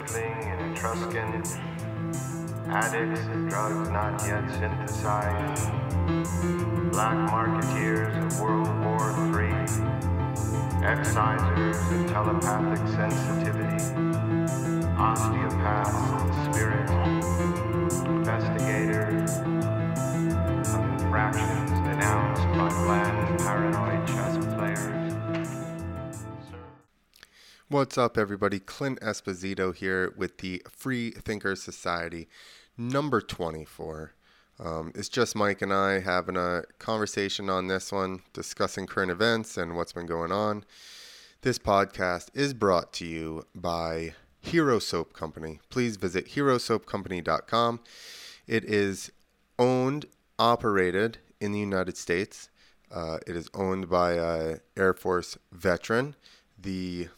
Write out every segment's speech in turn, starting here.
And Etruscan. Addicts of drugs not yet synthesized. Black marketeers of World War III. Excisers of telepathic sensitivity. Osteopaths of spirit. Investigators What's up, everybody? Clint Esposito here with the Free Thinker Society, number 24. Um, it's just Mike and I having a conversation on this one, discussing current events and what's been going on. This podcast is brought to you by Hero Soap Company. Please visit herosoapcompany.com. It is owned, operated in the United States. Uh, it is owned by a Air Force veteran. The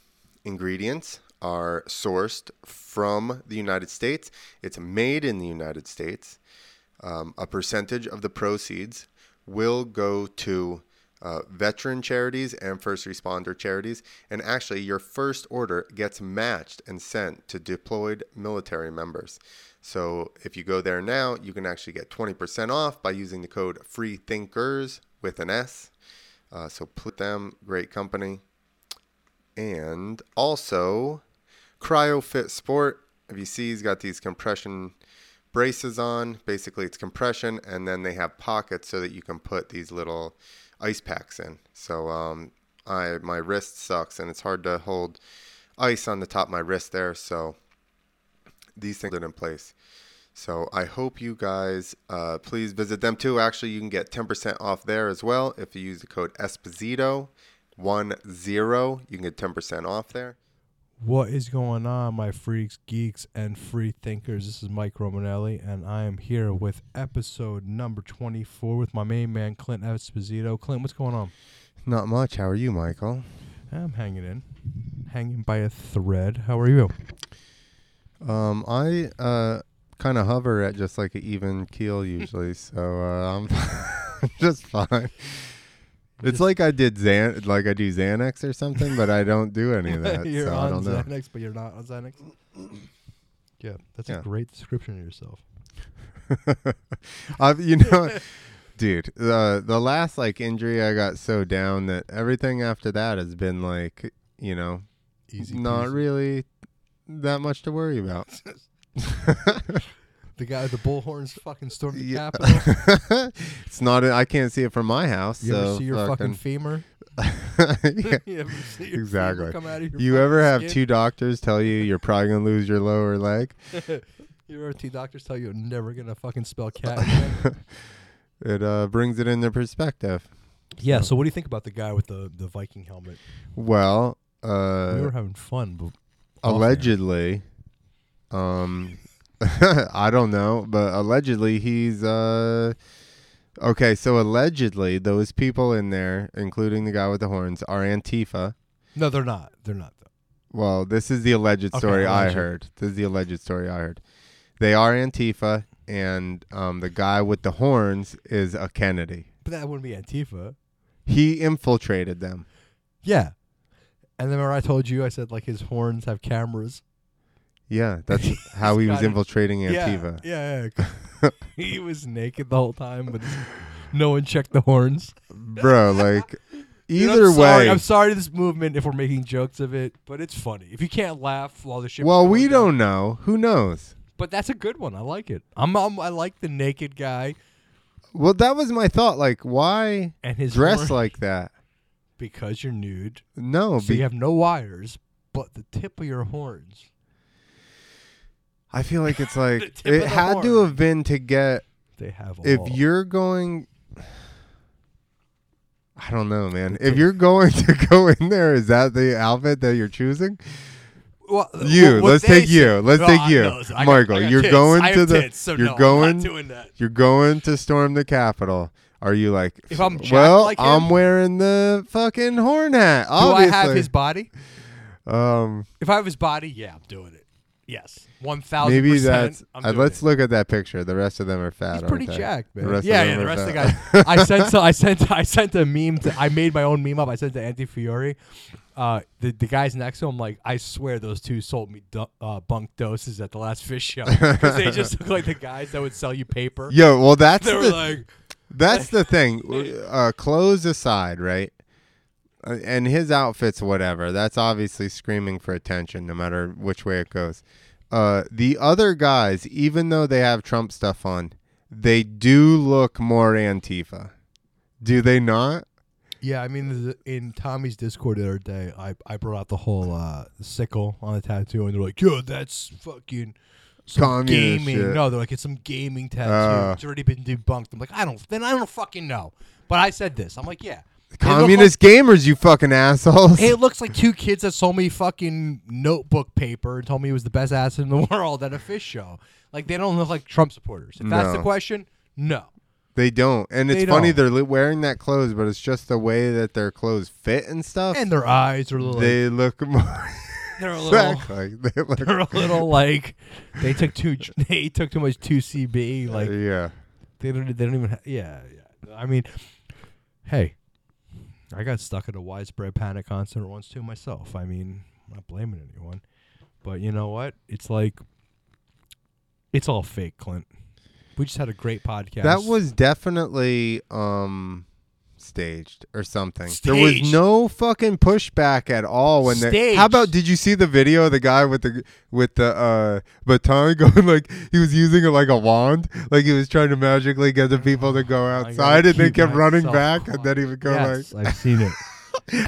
ingredients are sourced from the United States. It's made in the United States. Um, a percentage of the proceeds will go to uh, veteran charities and first responder charities. And actually, your first order gets matched and sent to deployed military members. So if you go there now, you can actually get 20% off by using the code FREETHINKERS with an S. Uh, so put them, great company. And also, KryoFit Sport. If you see, he's got these compression braces on. Basically, it's compression, and then they have pockets so that you can put these little ice packs in. So um, I my wrist sucks, and it's hard to hold ice on the top of my wrist there. So these things are in place. So I hope you guys uh, please visit them too. Actually, you can get 10% off there as well if you use the code Esposito one zero. You can get 10% off there. What is going on, my freaks, geeks, and free thinkers? This is Mike Romanelli, and I am here with episode number 24 with my main man, Clint Esposito. Clint, what's going on? Not much. How are you, Michael? I'm hanging in, hanging by a thread. How are you? Um, I uh kind of hover at just like an even keel usually, so uh, I'm just fine. It's like I did Xan, like I do Xanax or something, but I don't do any of that. you're so I on don't know. Xanax, but you're not on Xanax? Yeah, that's Yeah. a great description of yourself. I've, you know, dude, the the last like injury I got so down that everything after that has been like, you know, Easy. not peasy. really that much to worry about. The guy with the bullhorns fucking stormed the Yeah. Capitol. it's not. I can't see it from my house. You so ever see your fucking femur? yeah. you ever Exactly. femur come out of your You ever have skin? two doctors tell you you're probably gonna lose your lower leg? You ever two doctors tell you you're never gonna fucking spell cat again? It uh, brings it into perspective. yeah. So what do you think about the guy with the the Viking helmet? Well, we uh, were having fun, but allegedly, um, I don't know, but allegedly he's uh, okay. So allegedly, those people in there, including the guy with the horns, are Antifa. no, they're not. They're not though. Well, this is the alleged Okay, story I alleged. heard. This is the alleged story I heard. They are Antifa, and um, the guy with the horns is a Kennedy. But that wouldn't be Antifa. He infiltrated them. Yeah. And then remember I told you I said like his horns have cameras. Yeah, that's how he was infiltrating Antifa. Yeah, yeah. yeah. he was naked the whole time, but no one checked the horns. Bro, like Dude, either I'm sorry, way. I'm sorry to this movement if we're making jokes of it, but it's funny. If you can't laugh while the shit. well, we don't know. Who knows? But that's a good one. I like it. I'm, I'm I like the naked guy Well, that was my thought. Like, why and his dress horn- like that? because you're nude. No, so be- you have no wires, but the tip of your horns. I feel like it's like it had to have been to get. They have. If all. you're going, I don't know, man. If you're going to go in there, is that the outfit that you're choosing? Well, You. what let's take you. Let's No, take you, no, Michael. Got you're tits. going to the. tits, so you're no, going. not doing that. You're going to storm the Capitol. Are you like? If I'm well, like him- I'm wearing the fucking horn hat. Do I have his body? Um. If I have his body, yeah, I'm doing it. Yes, one thousand. Maybe that's. Uh, let's it. look at that picture. The rest of them are fat. He's pretty jacked, man. Yeah, yeah. The rest of the guys. I sent. So I sent. I sent a meme. To, I made my own meme up. I sent to Anti Fiore. Uh, the the guys next to him, like, I swear those two sold me du- uh, bunk doses at the last Phish show because they just look like the guys that would sell you paper. Yo, well, that's they were the like, That's the thing. Uh, clothes aside, right? Uh, and his outfits, whatever. That's obviously screaming for attention, no matter which way it goes. Uh, the other guys, even though they have Trump stuff on, they do look more Antifa. Do they not? Yeah, I mean, in Tommy's Discord the other day, I, I brought out the whole uh, sickle on the tattoo, and they're like, "Yo, that's fucking some gaming." shit. No, they're like, "It's some gaming tattoo. Uh. it's already been debunked." I'm like, "I don't." Then I don't fucking know. But I said this. I'm like, "Yeah." Communist gamers, you fucking assholes. It looks like two kids that sold me fucking notebook paper and told me it was the best ass in the world at a Phish show. Like they don't look like Trump supporters. If that's the question, no. They don't. And it's They funny don't. they're wearing that clothes, but it's just the way that their clothes fit and stuff. And their eyes are a little. they look more they're a little. exactly. They look they're a little like they took too they took too much 2C-B uh, like yeah. they don't they don't even ha- yeah yeah I mean hey I got stuck at a Widespread Panic concert once too myself. I mean I'm not blaming anyone but you know what? It's like it's all fake Clint. We just had a great podcast. That was definitely um staged or something. There was no fucking pushback at all when they How about did you see the video of the guy with the with the uh baton going like he was using it like a wand? Like he was trying to magically get the people to go outside and they kept running back quiet. and then he would go yes I've seen it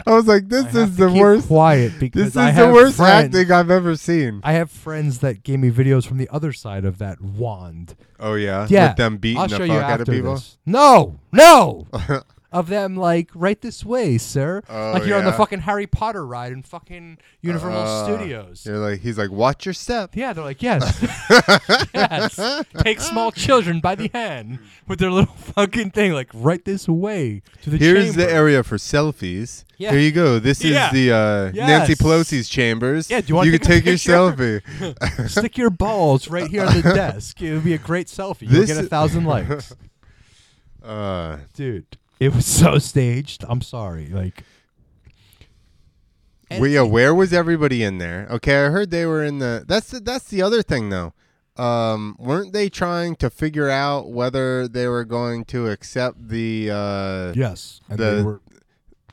I was like, This I have is to the keep worst quiet because this is I the have worst friends, acting I've ever seen. I have friends that gave me videos from the other side of that wand Oh yeah? Yeah, With them beating I'll the fuck out of people? this. No, no. Of them like right this way, sir. Oh, like you're on the yeah. fucking Harry Potter ride in fucking Universal Uh, Studios. You're like he's like, Watch your step. Yeah, they're like, yes, yes. Take small children by the hand with their little fucking thing, like right this way to the Here's chamber. the area for selfies. Yeah. Here you go. This Yeah. is the uh, Nancy Yes. Pelosi's chambers. Yeah, do you wanna can take a take your picture? selfie. Stick your balls right here on the desk. It would be a great selfie. You'll This- get a thousand likes, Uh, dude. It was so staged. I'm sorry, like. well, yeah, where was everybody in there? Okay, I heard they were in the. That's the, that's the other thing though. Um, weren't they trying to figure out whether they were going to accept the uh, Yes, and The- they were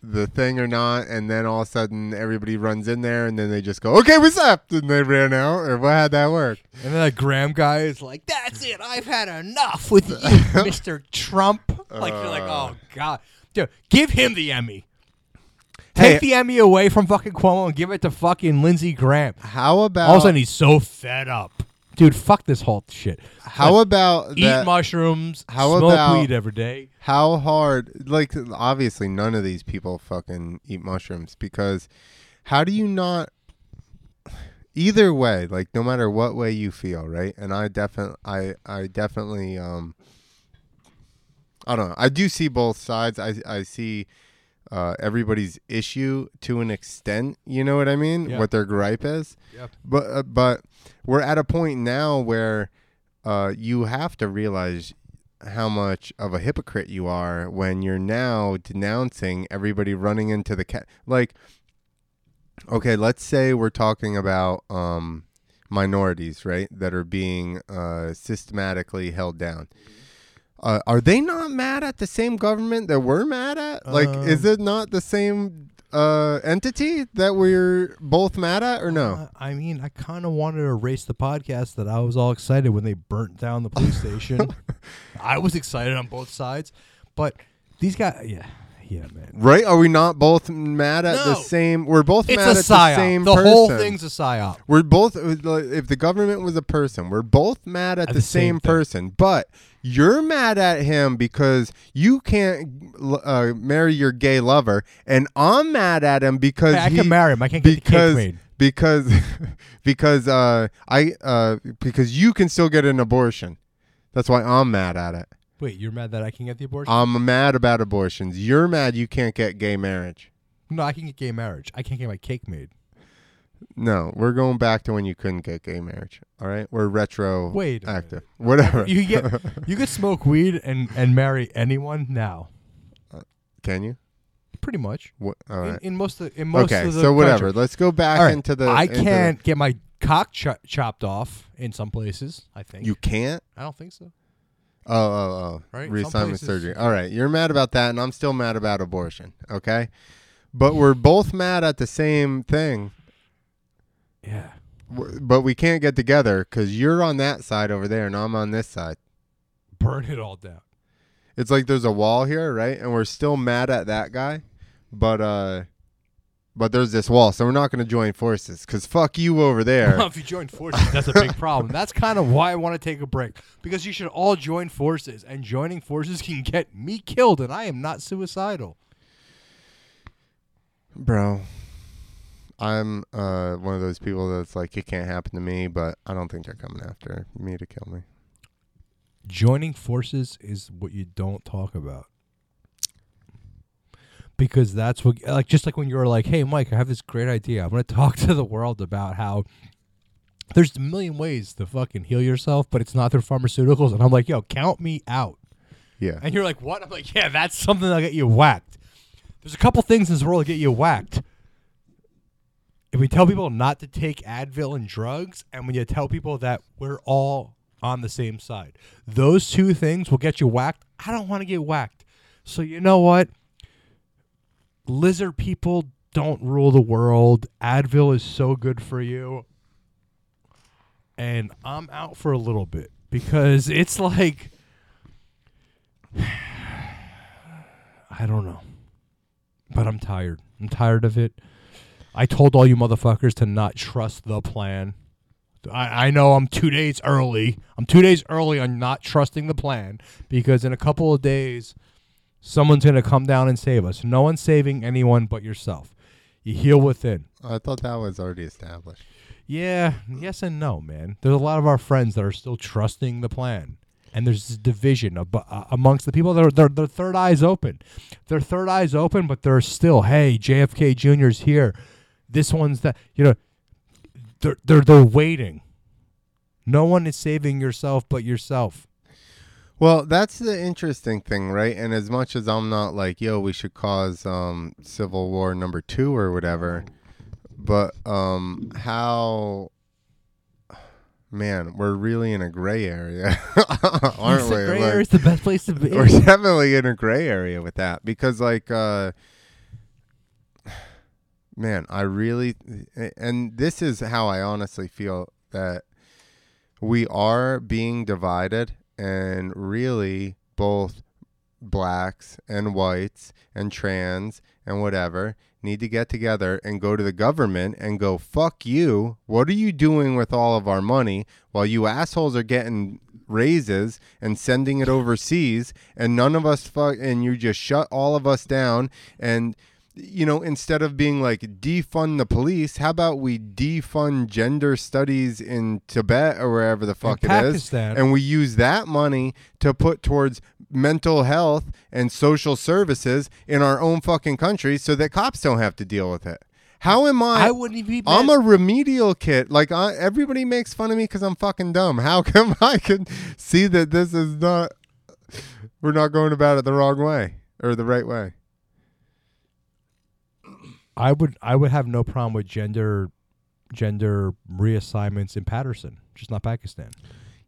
the thing or not? And then all of a sudden everybody runs in there, and then they just go, "Okay, what's up?" And they ran out, or what? How'd that work? And then that Graham guy is like, "That's it. I've had enough with you, Mr. Trump." Like you're like, Uh. "Oh God, dude, give him the Emmy. Hey- Take the Emmy away from fucking Cuomo and give it to fucking Lindsey Graham." How about All of a sudden, he's so fed up, dude. Fuck this whole shit. how about Eat that? mushrooms, how smoke about- weed every day. how hard like obviously none of these people fucking eat mushrooms because how do you not either way like no matter what way you feel right and i definitely i i definitely um i don't know i do see both sides i i see uh everybody's issue to an extent you know what i mean Yeah. what their gripe is Yep. but uh, but we're at a point now where uh, you have to realize how much of a hypocrite you are when you're now denouncing everybody running into the cat. Like, okay, let's say we're talking about um, minorities, right, that are being uh, systematically held down. Uh, are they not mad at the same government that we're mad at? Like, is Um, it not the same uh, entity that we're both mad at, or no? Uh, I mean, I kind of wanted to erase the podcast that I was all excited when they burnt down the police station. I was excited on both sides, but these guys, yeah, yeah, man. Right? Are we not both mad at the same? We're both It's mad at the same The person. whole thing's a psyop. We're both. If the government was a person, we're both mad at, the, same, same person. But you're mad at him because you can't uh, marry your gay lover, and I'm mad at him because Hey, I he, can marry him. I can't get the cake made. because because uh, I uh, because you can still get an abortion. That's why I'm mad at it. Wait, you're mad that I can get the abortion? I'm mad about abortions. You're mad you can't get gay marriage. no, I can get gay marriage. I can't get my cake made. No, we're going back to when you couldn't get gay marriage. All right, we're retro Wait active. Whatever. You get you could smoke weed and and marry anyone now, uh, Can you? pretty much. What? All In, in most of in most Okay, of the so whatever. country. Let's go back right, into the. I into can't get my cock cho- chopped off in some places. I think you can't. I don't think so. Oh, oh, oh. Right, Reassignment places- surgery. All right. You're mad about that, and I'm still mad about abortion. Okay. But we're both mad at the same thing, Yeah. but we can't get together because you're on that side over there, and I'm on this side. Burn it all down. It's like there's a wall here, right? And we're still mad at that guy, but uh, but there's this wall, so we're not going to join forces because fuck you over there. If you join forces, that's a big problem. That's kind of why I want to take a break because you should all join forces, and joining forces can get me killed, and I am not suicidal. Bro, I'm uh one of those people that's like it can't happen to me, but I don't think they're coming after me to kill me. Joining forces is what you don't talk about. Because that's what, like, just like when you're like, hey, Mike, I have this great idea. I'm going to talk to the world about how there's a million ways to fucking heal yourself, but it's not through pharmaceuticals. And I'm like, yo, count me out. Yeah. And you're like, what? I'm like, yeah, that's something that'll get you whacked. There's a couple things in this world that get you whacked. If we tell people not to take Advil and drugs, and when you tell people that we're all on the same side, those two things will get you whacked. I don't want to get whacked. So you know what? Lizard people don't rule the world. Advil is so good for you. And I'm out for a little bit because it's like I don't know. But I'm tired. I'm tired of it. I told all you motherfuckers to not trust the plan. I, I know I'm two days early. I'm two days early on not trusting the plan because in a couple of days, someone's going to come down and save us. No one's saving anyone but yourself. You heal within. I thought that was already established. Yeah, yes and no, man. There's a lot of our friends that are still trusting the plan, and there's this division ab- uh, amongst the people that are their, their third eyes open. Their third eyes open, but they're still, hey, JFK Jr.'s here. This one's that. You know, they're they're they're waiting. No one is saving yourself but yourself. Well, that's the interesting thing, right? And as much as I'm not like, yo, we should cause um, Civil War number two or whatever, but um, how, man, we're really in a gray area, aren't the we? gray Like- area is the best place to be. we're definitely in a gray area with that because like uh man i really and this is how i honestly feel that we are being divided and really both blacks and whites and trans and whatever need to get together and go to the government and go fuck you. What are you doing with all of our money while you assholes are getting raises and sending it overseas and none of us fuck and you just shut all of us down and you know instead of being like defund the police how about we defund gender studies in Tibet or wherever the fuck it is Pakistan. and we use that money to put towards mental health and social services in our own fucking country so that cops don't have to deal with it how am I? I wouldn't even be. I'm a remedial kid. Like I, everybody makes fun of me because I'm fucking dumb. How come I can see that this is not? We're not going about it the wrong way or the right way. I would I would have no problem with gender gender reassignments in Paterson, just not Pakistan.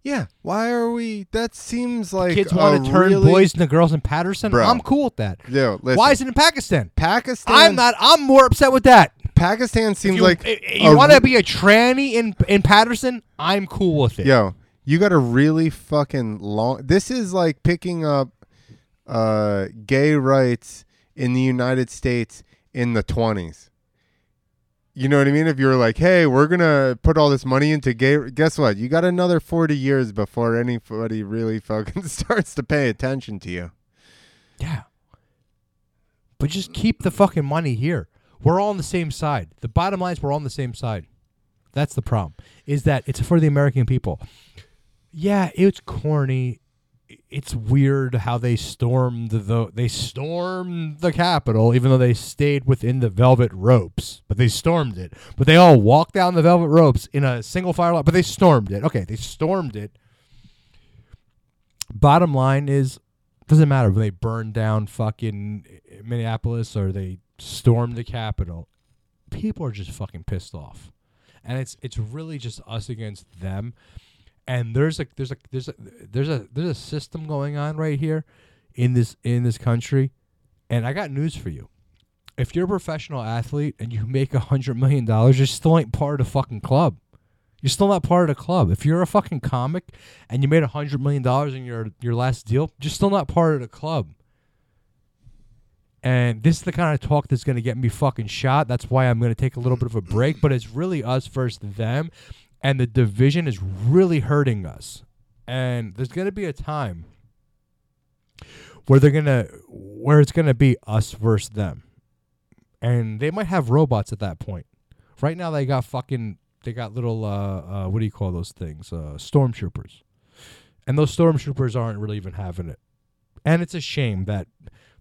Yeah. Why are we? That seems like Kids want to turn really- boys into girls in Paterson. Bro. I'm cool with that. Listen, Why is it in Pakistan? Pakistan? I'm not. I'm more upset with that. Pakistan seems you, like i- i- you want to be a tranny in in Paterson. I'm cool with it. Yo, you got a really fucking long. This is like picking up uh, gay rights in the United States in the 20s. You know what I mean? If you're like, hey, we're going to put all this money into gay, guess what? You got another 40 years before anybody really fucking starts to pay attention to you. Yeah. But just keep the fucking money here. We're all on the same side. The bottom line is we're all on the same side. That's the problem. Is that it's for the American people. Yeah, it's corny. It's weird how they stormed the they stormed the Capitol, even though they stayed within the velvet ropes. But they stormed it. But they all walked down the velvet ropes in a single file line. But they stormed it. Okay, they stormed it. Bottom line is, doesn't matter if they burned down fucking Minneapolis or they stormed the Capitol. People are just fucking pissed off, and it's it's really just us against them and there's a there's a there's a there's a there's a system going on right here in this in this country and i got news for you if you're a professional athlete and you make a hundred million dollars you still ain't part of the fucking club you're still not part of the club if you're a fucking comic and you made a hundred million dollars in your your last deal you're still not part of the club and this is the kind of talk that's going to get me fucking shot. That's why I'm going to take a little bit of a break. But it's really us versus them and the division is really hurting us. And there's going to be a time where they're going to where it's going to be us versus them. And they might have robots at that point. Right now they got fucking they got little uh, uh what do you call those things? Uh stormtroopers. And those stormtroopers aren't really even having it. And it's a shame that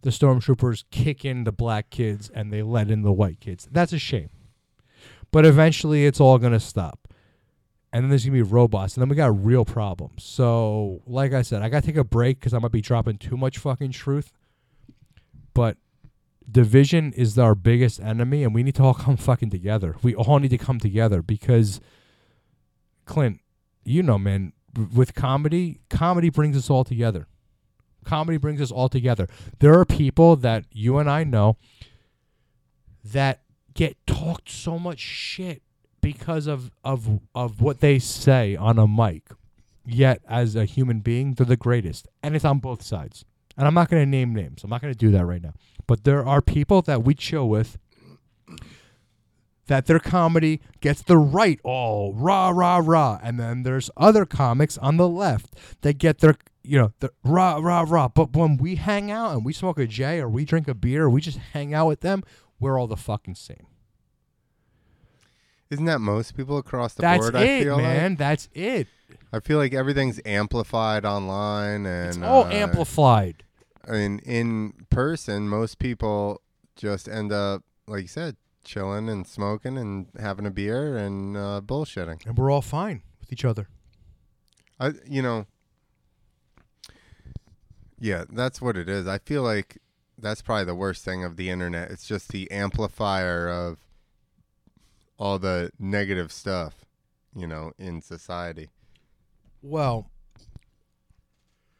the stormtroopers kick in the black kids and they let in the white kids. That's a shame. But eventually it's all going to stop and then there's gonna be robots, and then we got real problems. So, like I said, I gotta take a break because I might be dropping too much fucking truth. But division is our biggest enemy, and we need to all come fucking together. We all need to come together because, Clint, you know, man, with comedy, comedy brings us all together. Comedy brings us all together. There are people that you and I know that get talked so much shit because of of of what they say on a mic. Yet as a human being, they're the greatest, and it's on both sides. And I'm not going to name names. I'm not going to do that right now. But there are people that we chill with that their comedy gets the right all rah rah rah, and then there's other comics on the left that get their you know the rah rah rah. But when we hang out and we smoke a J or we drink a beer or we just hang out with them, we're all the fucking same. Isn't that most people across the That's board? it, I feel man. Like? That's it. I feel like everything's amplified online and It's all uh, amplified. Mean, in person, most people just end up, like you said, chilling and smoking and having a beer and uh, bullshitting. And we're all fine with each other. I, you know, yeah, that's what it is. I feel like that's probably the worst thing of the internet. It's just the amplifier of all the negative stuff, you know, in society. Well,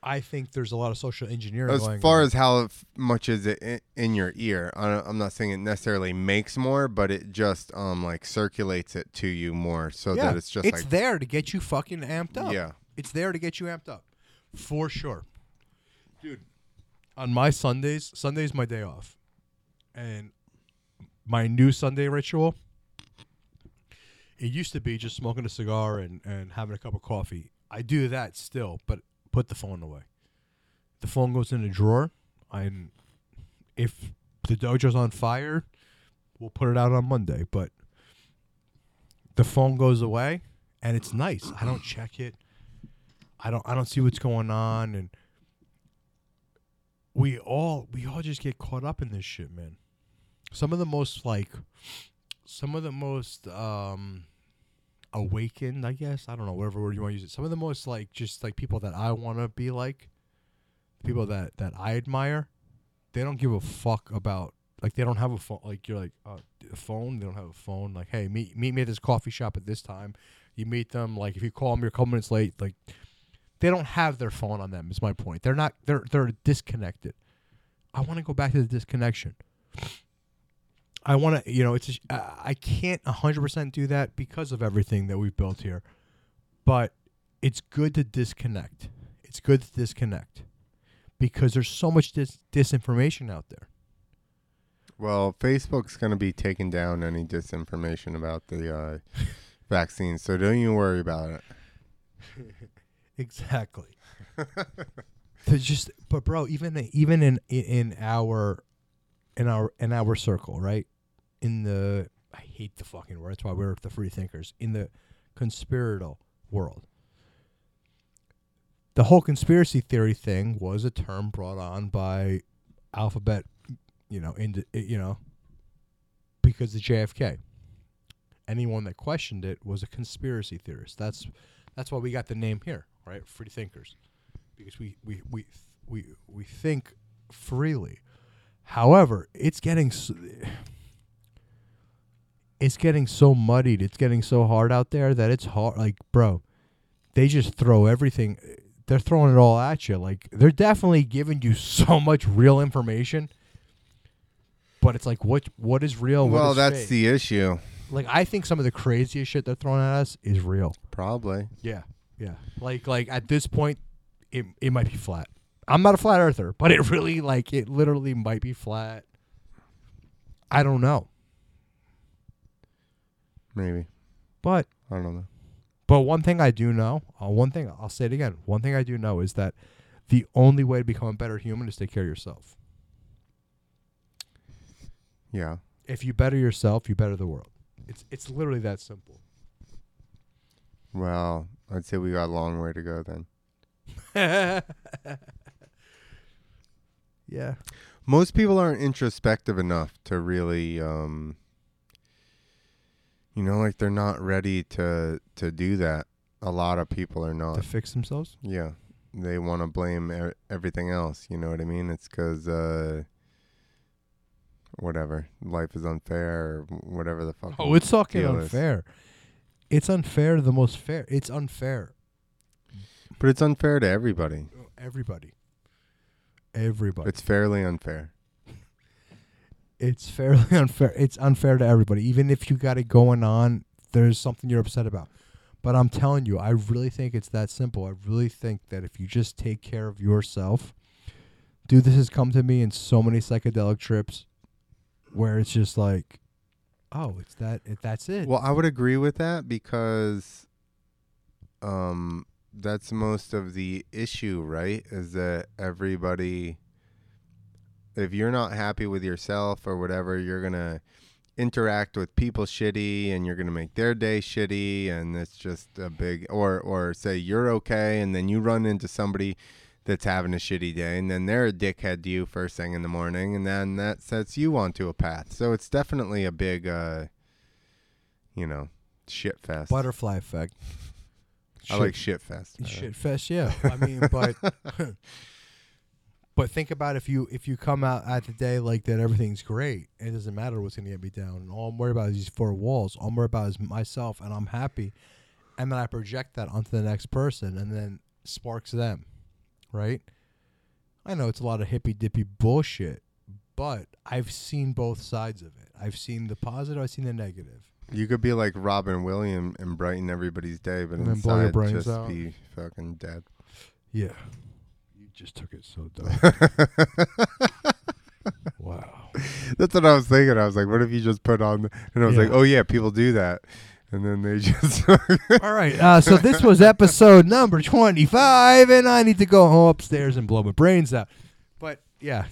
I think there's a lot of social engineering As far on. as how much is it in, in your ear, I, I'm not saying it necessarily makes more, but it just um like circulates it to you more, so yeah, that it's just it's like there to get you fucking amped up. yeah. It's there to get you amped up. For sure. Dude, on my Sundays, Sunday's my day off. And my new Sunday ritual, it used to be just smoking a cigar and, and having a cup of coffee. I do that still, but put the phone away. The phone goes in a drawer. I'm if the dojo's on fire, we'll put it out on Monday, but the phone goes away and it's nice. I don't check it. I don't I don't see what's going on and we all we all just get caught up in this shit, man. Some of the most like some of the most um awakened, I guess. I don't know, whatever word you want to use it. Some of the most like just like people that I want to be like, people that that I admire, they don't give a fuck about like they don't have a phone. Like you're like uh, a phone. They don't have a phone. Like hey, meet meet me at this coffee shop at this time. You meet them. Like if you call them, you're a couple minutes late. Like they don't have their phone on them. Is my point. They're not. They're they're disconnected. I want to go back to the disconnection. I want to, you know, it's a, sh- I I can't 100% do that because of everything that we've built here. But it's good to disconnect. It's good to disconnect because there's so much dis- disinformation out there. Well, Facebook's going to be taking down any disinformation about the uh, vaccine, so don't you worry about it. Exactly. just but bro, even even in in our in our in our circle, right? In the I hate the fucking word. That's why we're the free thinkers. In the conspiratorial world. the whole conspiracy theory thing was a term brought on by alphabet, you know, in eh, you know, because of JFK. Anyone that questioned it was a conspiracy theorist. That's that's why we got the name here, right? Free thinkers, because we we we we we think freely. However, it's getting s it's getting so muddied. It's getting so hard out there that it's hard. Like, bro, they just throw everything. They're throwing it all at you. Like, they're definitely giving you so much real information. But it's like, what what is real? what well, is that's fake? the issue. like. I think some of the craziest shit they're throwing at us is real. Probably. Yeah, yeah. Like like at this point, it it might be flat. I'm not a flat earther, but it really like it literally might be flat. I don't know, Maybe. but I don't know. but one thing I do know, uh, one thing I'll say it again. One thing I do know is that the only way to become a better human is to take care of yourself. Yeah. If you better yourself, you better the world. It's it's literally that simple. Well, I'd say we got a long way to go then. yeah. Most people aren't introspective enough to really um you know like they're not ready to to do that. A lot of people are not. To fix themselves? Yeah. They want to blame e- everything else, you know what I mean? It's cuz uh whatever. Life is unfair or whatever the fuck. Oh, it's fucking deal is. unfair. It's unfair the most fair. It's unfair. But it's unfair to everybody. Everybody. Everybody. It's fairly unfair. It's fairly unfair. It's unfair to everybody. Even if you got it going on, there's something you're upset about. But I'm telling you, I really think it's that simple. I really think that if you just take care of yourself, dude, this has come to me in so many psychedelic trips where it's just like, oh, it's that, it, that's it. Well, I would agree with that because um that's most of the issue, right? Is that everybody if you're not happy with yourself or whatever, you're going to interact with people shitty and you're going to make their day shitty and it's just a big or or say you're okay and then you run into somebody that's having a shitty day and then they're a dickhead to you first thing in the morning and then that sets you onto a path. So it's definitely a big uh you know, shit fest. Butterfly effect. I like shit fest. Shit fest, yeah. I mean, but but think about if you if you come out at the day like that, everything's great. It doesn't matter what's gonna get me down. And all I'm worried about is these four walls. All I'm worried about is myself, and I'm happy. And then I project that onto the next person, and then sparks them, right? I know it's a lot of hippy dippy bullshit, but I've seen both sides of it. I've seen the positive. I've seen the negative. You could be like Robin Williams and brighten everybody's day, but And then blow your inside just out. be fucking dead. Yeah, just took it so dumb. wow. That's what I was thinking. I was like, what if you just put on, and I was like, oh yeah, people do that, and then they just. All right. Uh, so this was episode number 25, and I need to go home upstairs and blow my brains out. But yeah,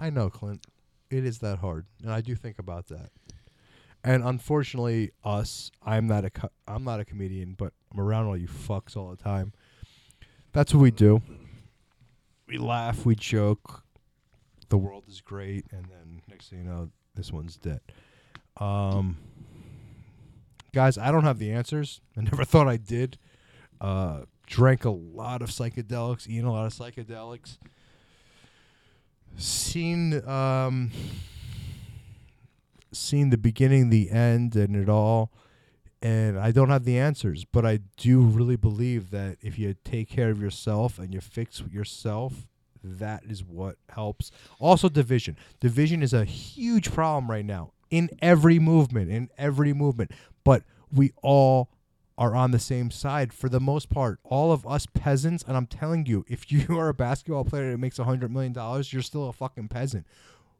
I know, Clint. It is that hard, and I do think about that. And unfortunately, us, I'm not a, co- I'm not a comedian, but I'm around all you fucks all the time. That's what we do. We laugh, we joke. The world is great, and then next thing you know, this one's dead. Um, guys, I don't have the answers. I never thought I did. Uh, drank a lot of psychedelics, eaten a lot of psychedelics. Seen um, seen the beginning, the end, and it all. And I don't have the answers, but I do really believe that if you take care of yourself and you fix yourself, that is what helps. Also, division. Division is a huge problem right now in every movement, in every movement. But we all are on the same side for the most part. All of us peasants, and I'm telling you, if you are a basketball player that makes a hundred million dollars, you're still a fucking peasant.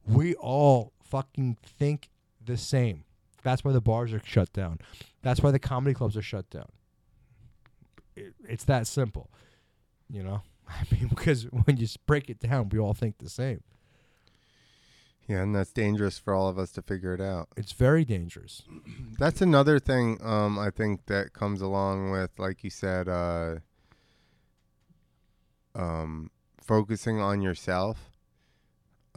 We all fucking think the same. That's why the bars are shut down. That's why the comedy clubs are shut down. It, it's that simple, you know. I mean, because when you break it down, we all think the same. yeah, and that's dangerous for all of us to figure it out. It's very dangerous. That's another thing. Um, I think that comes along with, like you said, uh, um, focusing on yourself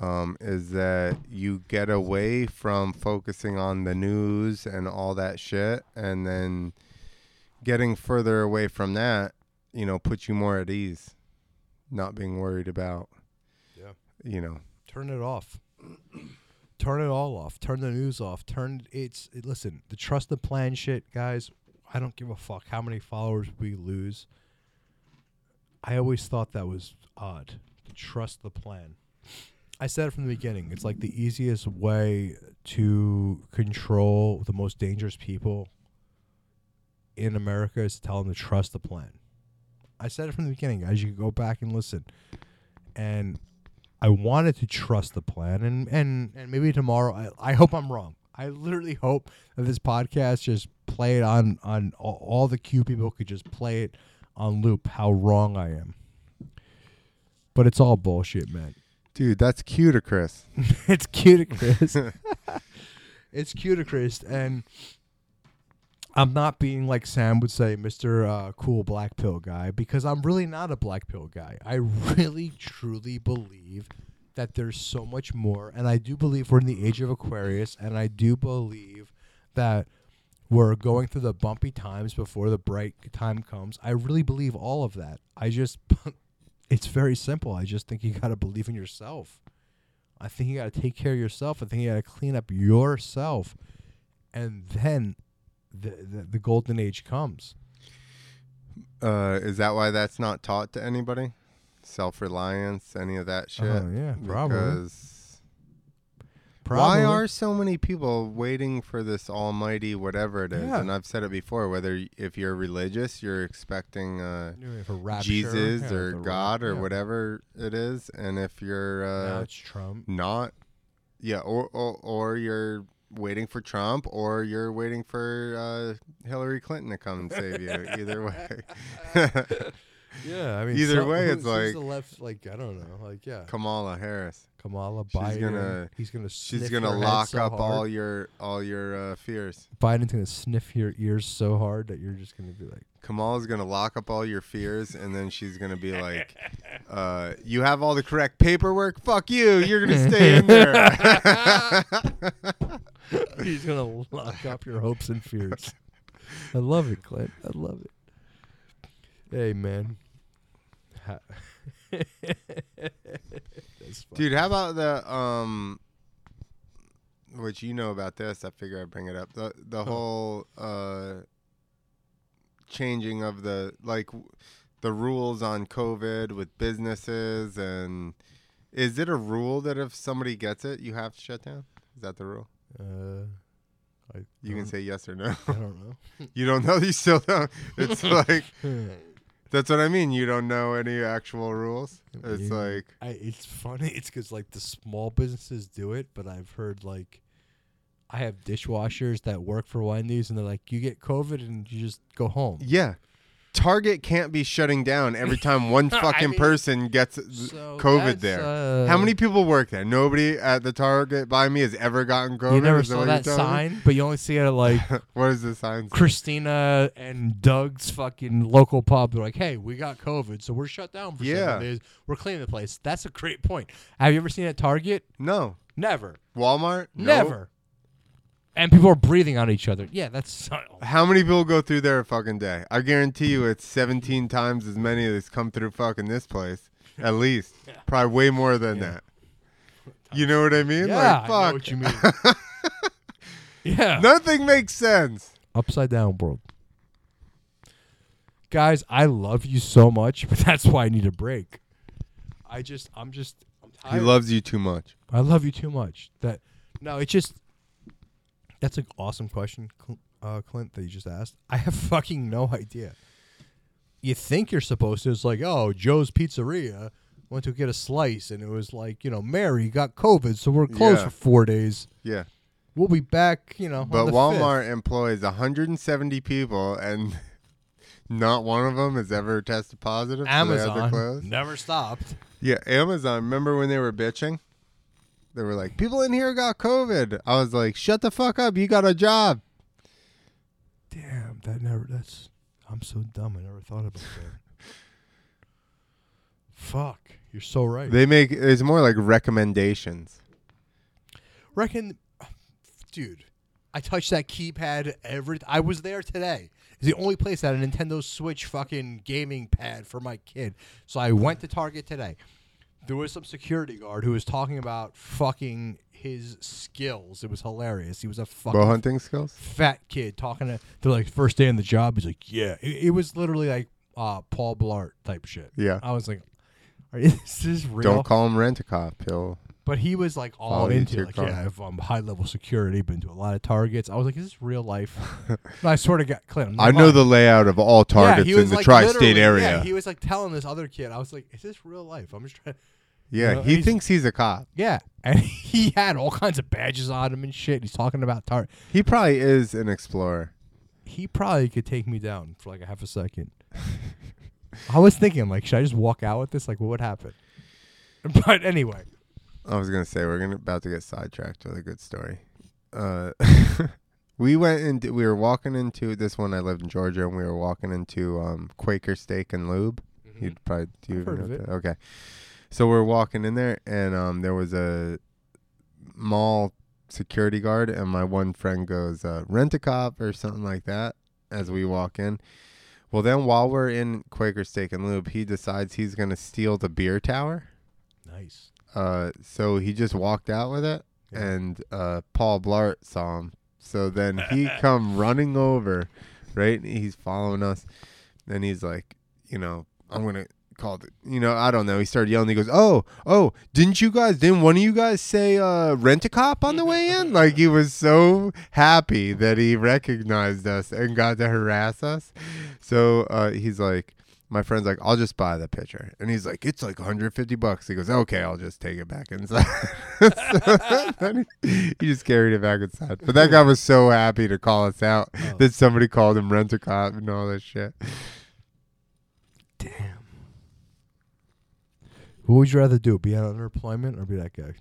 um, is that you get away from focusing on the news and all that shit, and then getting further away from that, you know, puts you more at ease, not being worried about, Yeah. you know, Turn it off. Turn it all off. Turn the news off. Turn it's it, listen, the trust the plan shit, guys. I don't give a fuck how many followers we lose. I always thought that was odd. To Trust the plan. I said it from the beginning. It's like the easiest way to control the most dangerous people in America is to tell them to trust the plan. I said it from the beginning, guys. You can go back and listen. And I wanted to trust the plan, and and and maybe tomorrow. I, I hope I'm wrong. I literally hope that this podcast just play it on on all, all the Q people could just play it on loop. How wrong I am. But it's all bullshit, man. Dude, that's cute, Chris. it's cute, Chris. it's cute, Chris, and I'm not being like Sam would say, Mister uh, Cool Black Pill guy, because I'm really not a black pill guy. I really, truly believe that there's so much more, and I do believe we're in the age of Aquarius, and I do believe that we're going through the bumpy times before the bright time comes. I really believe all of that. I just, it's very simple. I just think you got to believe in yourself. I think you got to take care of yourself. I think you got to clean up yourself, and then the, the the golden age comes. Uh, is that why that's not taught to anybody? Self reliance, any of that shit? Uh, yeah, probably. Because Probably. why are so many people waiting for this almighty whatever it is? Yeah. And I've said it before. Whether if you're religious, you're expecting uh, rapture, Jesus yeah, or God or yeah. whatever it is, and if you're uh, it's Trump. not, yeah, or, or or you're waiting for Trump, or you're waiting for uh, Hillary Clinton to come and save you. Either way. Yeah, I mean, Either some- way, it's like- the left. Like I don't know. Like yeah, Kamala Harris. Kamala She's Biden. gonna- he's gonna. She's gonna your lock so up all your all your uh, fears. Biden's gonna sniff your ears so hard that you're just gonna be like, Kamala's gonna lock up all your fears, and then she's gonna be like, uh, "You have all the correct paperwork. Fuck you. You're gonna stay in there." he's gonna lock up your hopes and fears. I love it, Clint. I love it. Hey, man. Ha- That's fun. Dude, how about the um, which you know about this? I figure I'd bring it up. The the whole uh, changing of the like w- the rules on COVID with businesses and is it a rule that if somebody gets it, you have to shut down? Is that the rule? Uh, I You can say yes or no. I don't know. you don't know. You still don't. It's like that's what I mean. You don't know any actual rules. It's You- like I, it's funny. It's because like the small businesses do it, but I've heard like I have dishwashers that work for Wendy's, and they're like, you get COVID and you just go home. Yeah. Target can't be shutting down every time one I fucking mean, person gets So COVID there. uh, How many people work there? Nobody at the Target by me has ever gotten COVID. You never that saw that me? sign, but you only see it at like what is the sign? Christina and Doug's fucking local pub. They're like, "Hey, we got COVID, so we're shut down for Yeah. seven days. We're cleaning the place." That's a great point. Have you ever seen it at Target? No. Never, Walmart? Never. And people are breathing on each other. Yeah, that's How many people go through there a fucking day? I guarantee you it's 17 times as many as come through fucking this place. At least. Probably way more than Yeah. that. You know what I mean? yeah. like, fuck. I know what you mean. yeah, Nothing makes sense. upside down world. Guys, I love you so much, but that's why I need a break. I just, I'm just, I'm He loves you too much. I love you too much. That no, it's just that's an awesome question, Cl- uh, Clint, that you just asked. I have fucking no idea. You think you're supposed to? It's like, oh, Joe's Pizzeria went to get a slice, and it was like, you know, Mary got COVID, so we're closed Yeah. for four days. Yeah. We'll be back, you know. But on the Walmart 5th. employs 170 people, and not one of them has ever tested positive. so they had to Amazon close. never stopped. Yeah, Amazon. Remember when they were bitching? They were like, "People in here got COVID." I was like, "Shut the fuck up! You got a job." Damn, that never. That's. I'm so dumb. I never thought about that. Fuck, you're so right. They make it's more like recommendations. Reckon, dude, I touched that keypad every. I was there today. It's the only place that had a Nintendo Switch fucking gaming pad for my kid. So I went to Target today. There was some security guard who was talking about fucking his skills. It was hilarious. He was a fucking Bow hunting skills. fat kid talking to. They're like first day on the job. He's like, yeah. It, it was literally like uh, Paul Blart type shit. Yeah. I was like, Are, is this real? Don't call him rent a cop. He'll But he was like all you into your like, car. yeah, I have um, high level security, been to a lot of targets. I was like, is this real life? and I sort of got Clint. I know the layout of all targets yeah, in the tri-state area. Yeah, Yeah, he was like telling this other kid. I was like, is this real life? I'm just trying. know, he he's- thinks he's a cop. Yeah, and he had all kinds of badges on him and shit. He's talking about tar. He probably is an explorer. He probably could take me down for like a half a second. I was thinking, like, should I just walk out with this? Like, what would happen? But anyway, I was gonna say we're gonna about to get sidetracked with a good story. Uh, we went into we were walking into this one. I lived in Georgia, and we were walking into um, Quaker Steak and Lube. You'd probably do you Mm-hmm. Know of that? Okay, so we're walking in there, and um, there was a mall security guard, and my one friend goes, uh, "Rent a cop" or something like that. As we walk in, well, then while we're in Quaker Steak and Lube, he decides he's gonna steal the beer tower. nice. Uh, so he just walked out with it, Yeah. and uh, Paul Blart saw him. So then he come running over, right? He's following us, and he's like, you know, I'm gonna call the, you know, I don't know. He started yelling. He goes, "Oh, oh, didn't you guys? Didn't one of you guys say uh, rent a cop on the way in?" like he was so happy that he recognized us and got to harass us. So uh, he's like, my friend's like, I'll just buy the pitcher. And he's like, it's like 150 bucks. He goes, okay, I'll just take it back inside. so he, he just carried it back inside. But that guy was so happy to call us out Oh. that somebody called him rent a cop and all that shit. Damn. What would you rather do? Be on unemployment or be that guy?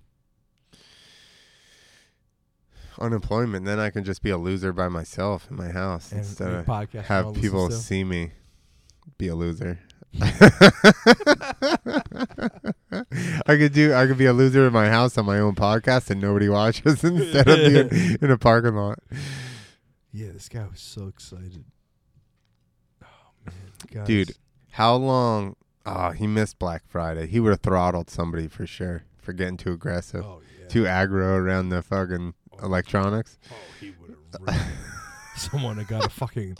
Unemployment. Then I can just be a loser by myself in my house And instead of have people see me be a loser. I could do. I could be a loser in my house on my own podcast and nobody watches instead of being in a parking lot. Yeah, this guy was so excited. Oh man, guys. Dude. How long? Oh, he missed Black Friday. He would have throttled somebody for sure for getting too aggressive, Oh yeah. too aggro around the fucking oh, electronics. Oh, he would have. Someone that got a fucking.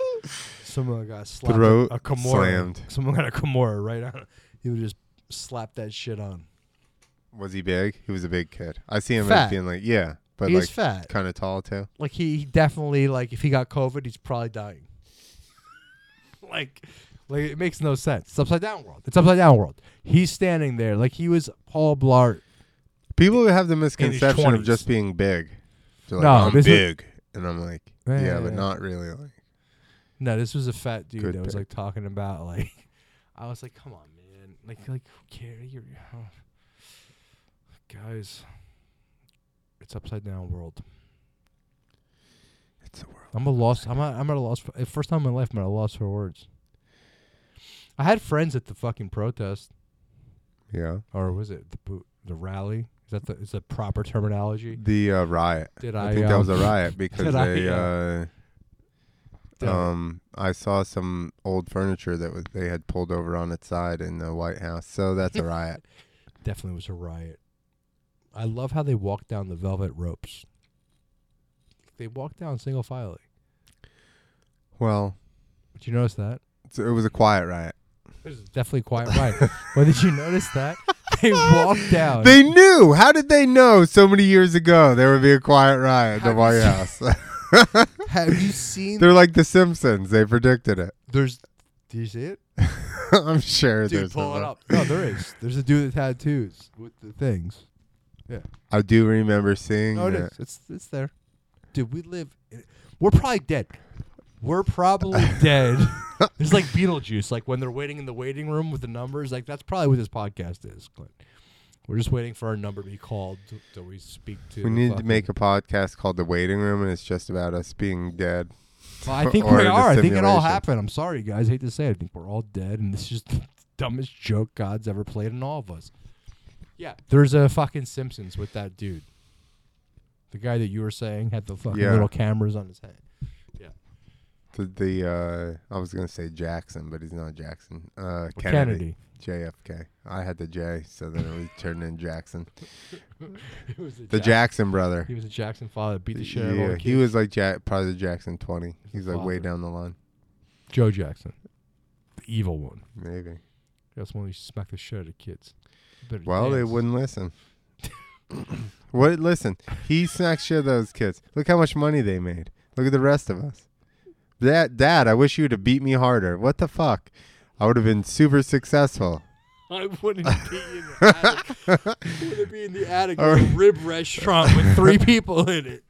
Someone got slapped. Throat a, a Kimura. slammed. Someone got a Kimura right on. He would just slap that shit on. Was he big? He was a big kid. I see him Fat. as being like, yeah, but he like fat. kind of tall too. Like he, he definitely like if he got COVID, he's probably dying. like, like it makes no sense. It's upside down world. It's upside down world. He's standing there like he was Paul Blart. People have the misconception of just being big. They're like, No, I'm big, and I'm like, Yeah, yeah, yeah, but yeah. not really. Like, No, this was a fat dude Good that was pick. like talking about like. I was like, come on, man. Like, like who cares? You're, guys. It's upside down world. it's a world. I'm a loss. I'm at, I'm at a loss. For, first time in my life, I'm at a loss for words. I had friends at the fucking protest, Yeah. or was it the bo- the rally? Is that the is that proper terminology? The uh, riot. Did I, I? think that was a um, riot because did I, they. uh, I- um, I saw some old furniture that was they had pulled over on its side in the White House, so that's a riot. Definitely was a riot. I love how they walked down the velvet ropes. They walked down single file. Well, Did you notice that? so it was a quiet riot. It was definitely quiet riot. but did you notice that they walked down? They knew. How did they know so many years ago there would be a quiet riot at the White House? Have you seen? They're like the Simpsons. They predicted it. There's. Do you see it? I'm sure Dude, there's pull it up. No, there is. There's a dude with tattoos with the things. Yeah. I do remember seeing No, it that. is. It's it's there. Dude, we live. In, we're probably dead. We're probably dead. It's like Beetlejuice. Like when they're waiting in the waiting room with the numbers. Like that's probably what this podcast is, Clint. We're just waiting for our number to be called so we speak to. We need to make a podcast called The Waiting Room, and it's just about us being dead. Well, I think we are. I think it all happened. I'm sorry, guys. I hate to say it. I think we're all dead, and this is just dumbest joke God's ever played on all of us. Yeah, there's a fucking Simpsons with that dude. The guy that you were saying had the fucking Yeah. little cameras on his head. Yeah. The, the uh, I was gonna say Jackson, but he's not Jackson. Uh, Kennedy. Kennedy. JFK. I had the J, so then it was turned in Jackson. The Jack- Jackson brother. He was a Jackson father. Beat the shit out of all Yeah, the he kids. was like Jack, probably the Jackson twenty. He's like way father. down the line, Joe Jackson, the evil one. maybe. That's one who smacked the shit out of kids. Better Well, they dance. wouldn't listen. what? Listen, he smacked shit out of those kids. Look how much money they made. Look at the rest of us. Dad, Dad, I wish you'd have beat me harder. What the fuck? I would have been super successful. I wouldn't be in the attic. I wouldn't be in the attic All of a rib restaurant with three people in it.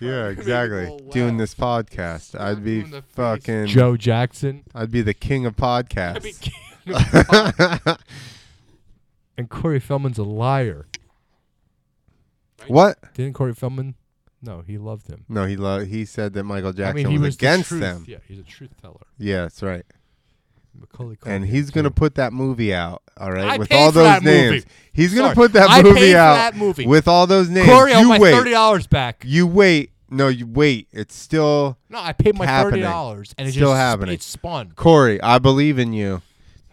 Yeah, Trying to make it exactly. all Doing this podcast, I'd be Slap him in the face. fucking. Joe Jackson. I'd be the king of I'd be podcasts. king of pop. and Corey Feldman's a liar. what? Didn't Corey Feldman? No, he loved him. No, he loved. he said that Michael I Jackson mean, he was, was the against truth. them. Yeah, he's a truth teller. Yeah, that's right. Macaulay And he's gonna put that movie out. All right, I with paid all for those that names. movie. He's gonna Sorry. put that I movie paid for out that movie. with all those names. Corey, I you my wait. thirty dollars back. You wait. No, you wait. It's still No, I paid my happening. thirty dollars, and it Still just happening. it spun. Corey. I believe in you.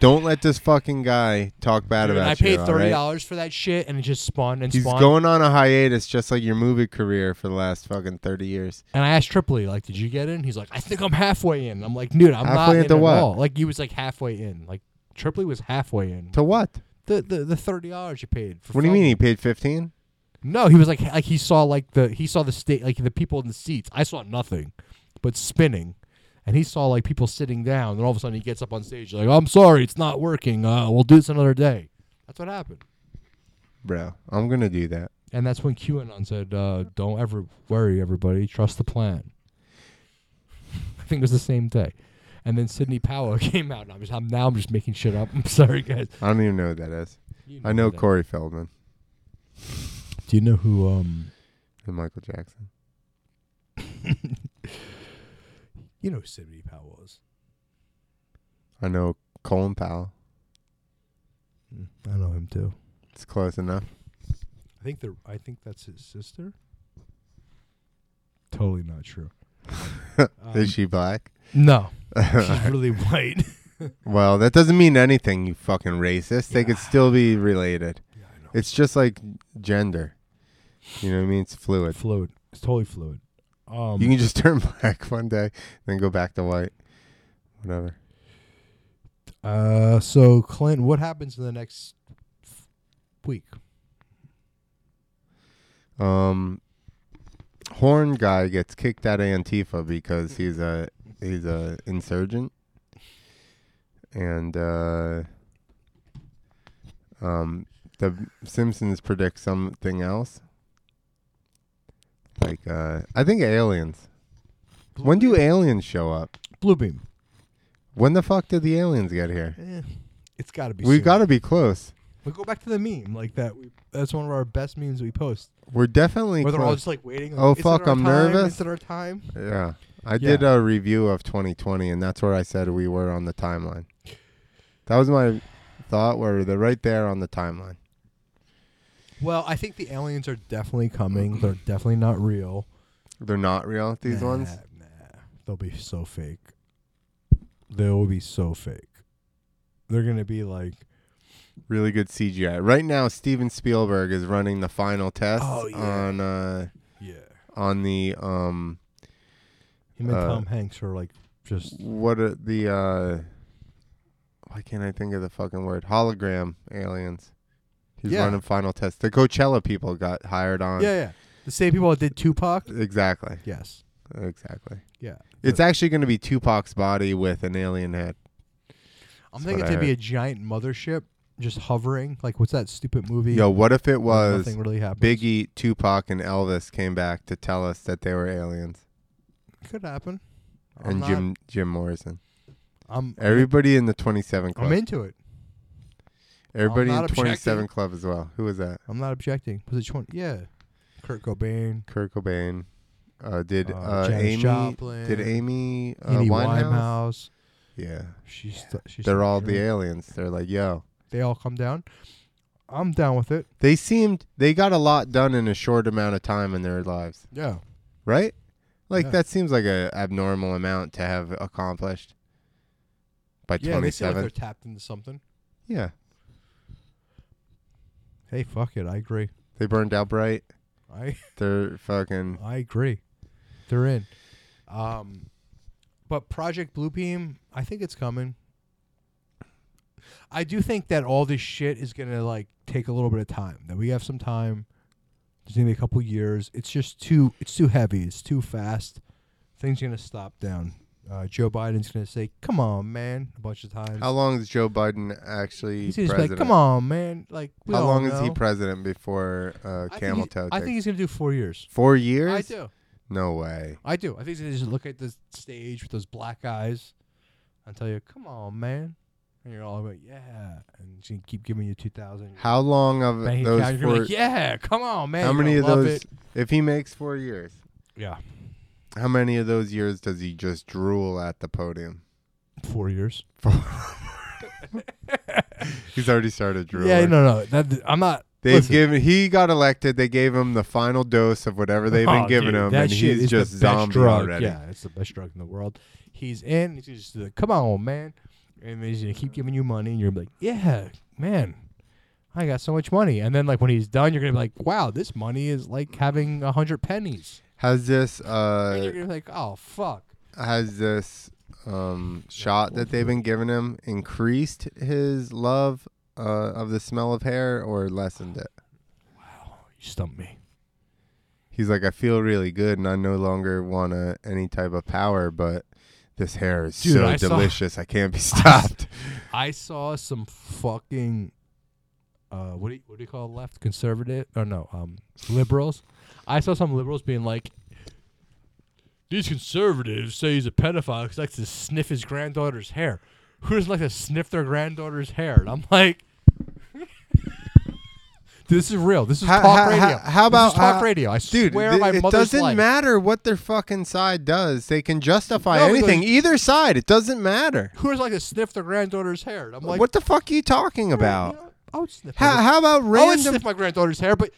Don't let this fucking guy talk bad Dude, about I you. I paid thirty right? dollars for that shit, and it just spun and spun. He's spun. going on a hiatus, just like your movie career for the last fucking thirty years. and I asked Tripoli, like, "Did you get in?" He's like, "I think I'm halfway in." I'm like, "Dude, I'm not Halfway in into at what? all." Like he was like halfway in. Like Tripoli was halfway in. To what? the the, the thirty dollars you paid. For What do you mean he paid fifteen? No, he was like like he saw like the he saw the state like the people in the seats. I saw nothing, but spinning, and he saw like people sitting down. And all of a sudden he gets up on stage like, "I'm sorry, it's not working. Uh, we'll do this another day." That's what happened. Bro, I'm gonna do that. And that's when QAnon said, uh, "Don't ever worry, everybody. Trust the plan." I think it was the same day. And then Sidney Powell came out. And I'm just I'm, now I'm just making shit up. I'm sorry, guys. I don't even know who that is. You I know. Corey Feldman Do you know who? Um, and Michael Jackson. you know who Sidney Powell was. I know Colin Powell. Mm, I know him too. It's close enough. I think the I think that's his sister. Totally not true. Um, Is she black? No, she's really white. well, that doesn't mean anything, you fucking racist. They could still be related. yeah, I know. It's just like gender. You know what I mean? It's fluid. fluid. It's totally fluid. Um, You can just turn black one day, then go back to white. Whatever. uh, so Clint, what happens in the next week? Um, Horn guy gets kicked out of Antifa because he's a he's a insurgent, and uh, um, the Simpsons predict something else. Like uh, I think aliens. When do aliens show up? Blue beam. When the fuck did the aliens get here? Eh, it's got to be. We got to be close. We go back to the meme like that. We, that's one of our best memes we post. We're definitely Where they're all just like waiting. Oh, fuck, I'm time? nervous. Is it our time? Yeah. I Yeah. did a review of 2020, and that's where I said we were on the timeline. That was my thought, where they're right there on the timeline. Well, I think the aliens are definitely coming. They're definitely not real. They're not real, these Nah, ones? Nah, they'll be so fake. They'll be so fake. They're gonna be like, Really good CGI. Right now, Steven Spielberg is running the final test Oh, yeah. on uh, yeah. on the um Him and Uh, Tom Hanks are like just what are the uh why can't I think of the fucking word hologram aliens? He's Yeah. running final tests. The Coachella people got hired on. yeah, yeah. The same people that did Tupac. Exactly. Yes. Exactly. Yeah. It's actually going to be Tupac's body with an alien head. I'm That's thinking what it's I gonna be a giant mothership just hovering. Like what's that stupid movie? Yo, what if it where was nothing really. Biggie, Tupac, and Elvis came back to tell us that they were aliens, Could happen. I'm and not- Jim Jim Morrison. I'm Everybody in the 27 club. I'm into it. Everybody in not 27 objecting. club as well. Who was that? I'm not objecting. Was it 20? Yeah. Kurt Cobain. Kurt Cobain. Uh, did Uh, uh, Janis Amy? Joplin, Did Amy uh, Amy Winehouse? Winehouse. Yeah. She's st- she's They're all the aliens. They're like, yo. They all come down. I'm down with it. They seemed they got a lot done in a short amount of time in their lives, Yeah. right? Like Yeah. that seems like a abnormal amount to have accomplished by Yeah, they seem like 27. they're tapped into something. yeah. Hey, fuck it. I agree. They burned out bright. I They're fucking I agree. They're in. Um, but Project Bluebeam, I think it's coming. I do think that all this shit is gonna like take a little bit of time. That we have some time. There's gonna be a couple years. It's just too. It's too heavy. It's too fast. Things are gonna stop down. Uh, Joe Biden's gonna say, "Come on, man," a bunch of times. How long is Joe Biden actually He's just like, "Come on, man!" Like, we How long is he president before uh, I camel toe? I think he's gonna do four years. four years. I do. No way. I do. I think he's gonna just look at the stage with those black eyes and tell you, "Come on, man," and you're all like, "Yeah," and gonna keep giving you two thousand. How long of those four? like, "Yeah, come on, man." how many of those? It. If he makes four years, Yeah, how many of those years does he just drool at the podium? four years. He's already started drooling. Yeah, no, no. That I'm not. They've listen, given. He got elected. They gave him the final dose of whatever they've been oh, giving dude, him, and he's just zombie drug. already. Yeah, it's the best drug in the world. He's in. He's just like, "Come on, man," and he's gonna keep giving you money, and you're like, "Yeah, man." I got so much money, and then like when he's done, you're gonna be like, "Wow, this money is like having a hundred pennies." Has this and uh you're gonna be like, "Oh fuck." has this um shot that they've been giving him increased his love uh of the smell of hair or lessened it? Wow, you stumped me. He's like, I feel really good, and I no longer want uh, any type of power, but this hair is Dude, so I saw- delicious. I can't be stopped. I saw some fucking uh what do you, what do you call left conservative or no um liberals. I saw some liberals being like, these conservatives say he's a pedophile because he likes to sniff his granddaughter's hair. Who doesn't like to sniff their granddaughter's hair? And I'm like. This is real. This is How- talk how- radio. how- how This is about- talk how- radio? I Dude, swear th- my it doesn't life. matter what their fucking side does. They can justify No, anything. Either side, it doesn't matter. Who doesn't like to sniff their granddaughter's hair? And I'm like, what the fuck are you talking about? I would sniff. How, how about I would random? sniff my granddaughter's hair, but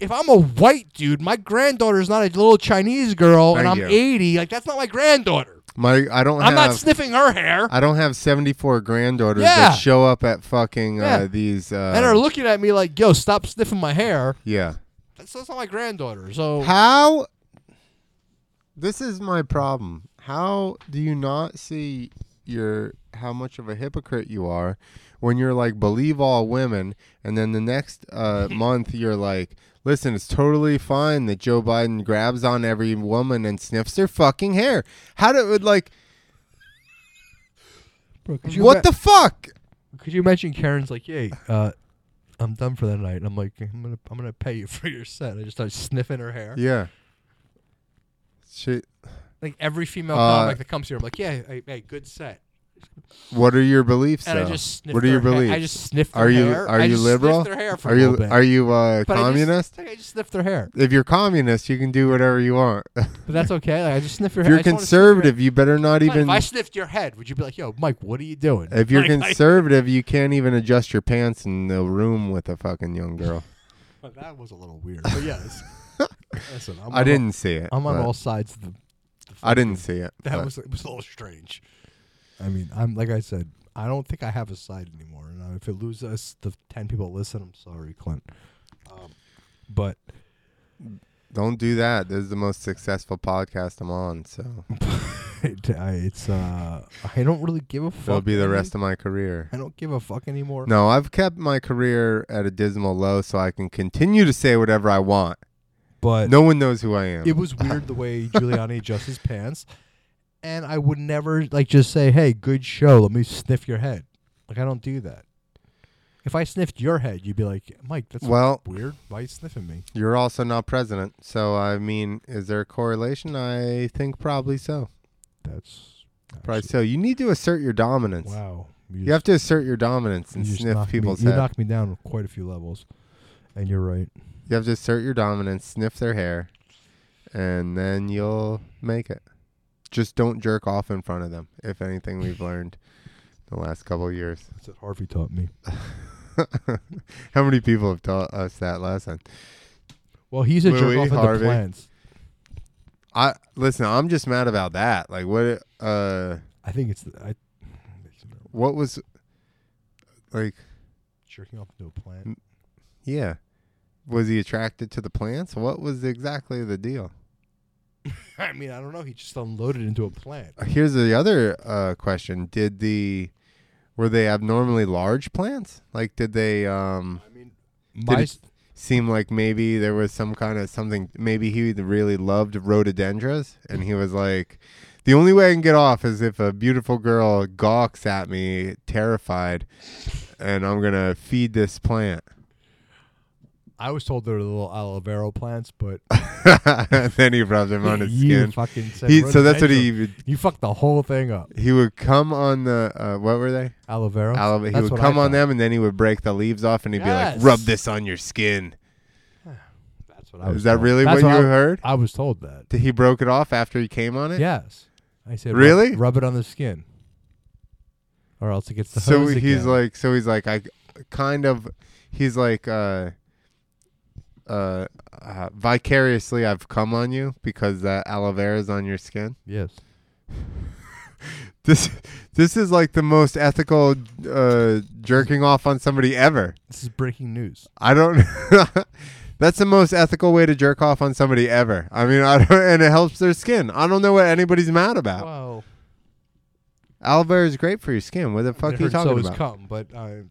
if I'm a white dude, my granddaughter's not a little Chinese girl, and I'm you. 80. Like that's not my granddaughter. My I don't I'm have not sniffing her hair. I don't have 74 granddaughters Yeah. that show up at fucking Yeah. uh, these. Uh, and are looking at me like, "Yo, stop sniffing my hair." yeah. That's, that's not my granddaughter. So How? This is my problem. How do you not see your how much of a hypocrite you are when you're like believe all women, and then the next uh, month you're like, listen, it's totally fine that Joe Biden grabs on every woman and sniffs their fucking hair. How do it like? Bro, What ma- the fuck? Could you imagine Karen's like, "Yay, uh, I'm done for the night." And I'm like, "I'm gonna I'm gonna pay you for your set." I just start sniffing her hair. Yeah. Shit. Like every female Uh, comic that comes here, I'm like, "Yeah, hey, hey good set." What are your beliefs? And I just sniff what are your beliefs? I just sniff their Are you- hair. are I you liberal? Their hair for are a you are you uh, But I just- communist? I just sniff their hair. if you're communist, you can do whatever you want. But that's okay. Like, I just sniff your if hair. you're I conservative, you better not even. If I sniffed your head, would you be like, "Yo, Mike, what are you doing?" If you're Like, I- conservative, you can't even adjust your pants in the room with a fucking young girl. Well, that was a little weird. But yes. Listen, I'm I didn't see it. I'm on all sides of the. the I didn't see it. That was it was a little strange. I mean, I'm like I said, I don't think I have a side anymore. And uh, if it loses us the ten people listen, I'm sorry, Clint. Um, but don't do that. This is the most successful podcast I'm on, so it, I, it's uh, I don't really give a fuck. that'll be the rest of my career. I don't give a fuck anymore. No, I've kept my career at a dismal low, so I can continue to say whatever I want. but No one knows who I am. it was weird the way Giuliani adjusts his pants, and I would never like just say, "Hey, good show. Let me sniff your head." Like I don't do that. If I sniffed your head, you'd be like, "Mike, that's well, weird. Why are you sniffing me?" you're also not president, so I mean, is there a correlation? I think probably so. That's Probably so. You need to assert your dominance. Wow. You have to assert your dominance and you sniff people's me, You head. knocked me down quite a few levels, and you're right. You have to assert your dominance, sniff their hair, and then you'll make it. Just don't jerk off in front of them. If anything, we've learned the last couple of years. That's what Harvey taught me. How many people have taught us that lesson? Well, he's a jerk off into Harvey. plants. I listen. I'm just mad about that. Like, what? Uh, I think it's the, I what was like? jerking off into a plant. Yeah, was he attracted to the plants? What was exactly the deal? I mean, I don't know. He just unloaded into a plant. Here's the other uh, question: Did the were they abnormally large plants? Like, did they um I mean, Did it seem like maybe there was some kind of something? Maybe he really loved rhododendras, and he was like, "The only way I can get off is if a beautiful girl gawks at me, terrified, and I'm gonna feed this plant." I was told they were little aloe vera plants, but then he rubbed them on his you skin. fucking said He, so that's what he would. You fucked the whole thing up. He would come on the uh, what were they? Aloe vera. Aloe, he That's would come on them and then he would break the leaves off and he'd Yes. be like, "Rub this on your skin." That's what I was. Is that told. really That's what you I, heard? I was told that. Did he broke it off after he came on it? Yes, I said. Really? Rub, rub it on the skin, or else it gets the So he's again. like, so he's like, I kind of, he's like, uh, uh, uh, vicariously, I've come on you because that aloe vera is on your skin. yes. This, this is like the most ethical uh, jerking off on somebody ever. This is breaking news. I don't. That's the most ethical way to jerk off on somebody ever. I mean, I don't, and it helps their skin. I don't know what anybody's mad about. Wow. Aloe vera is great for your skin. What the fuck It are you talking so about? cum, but I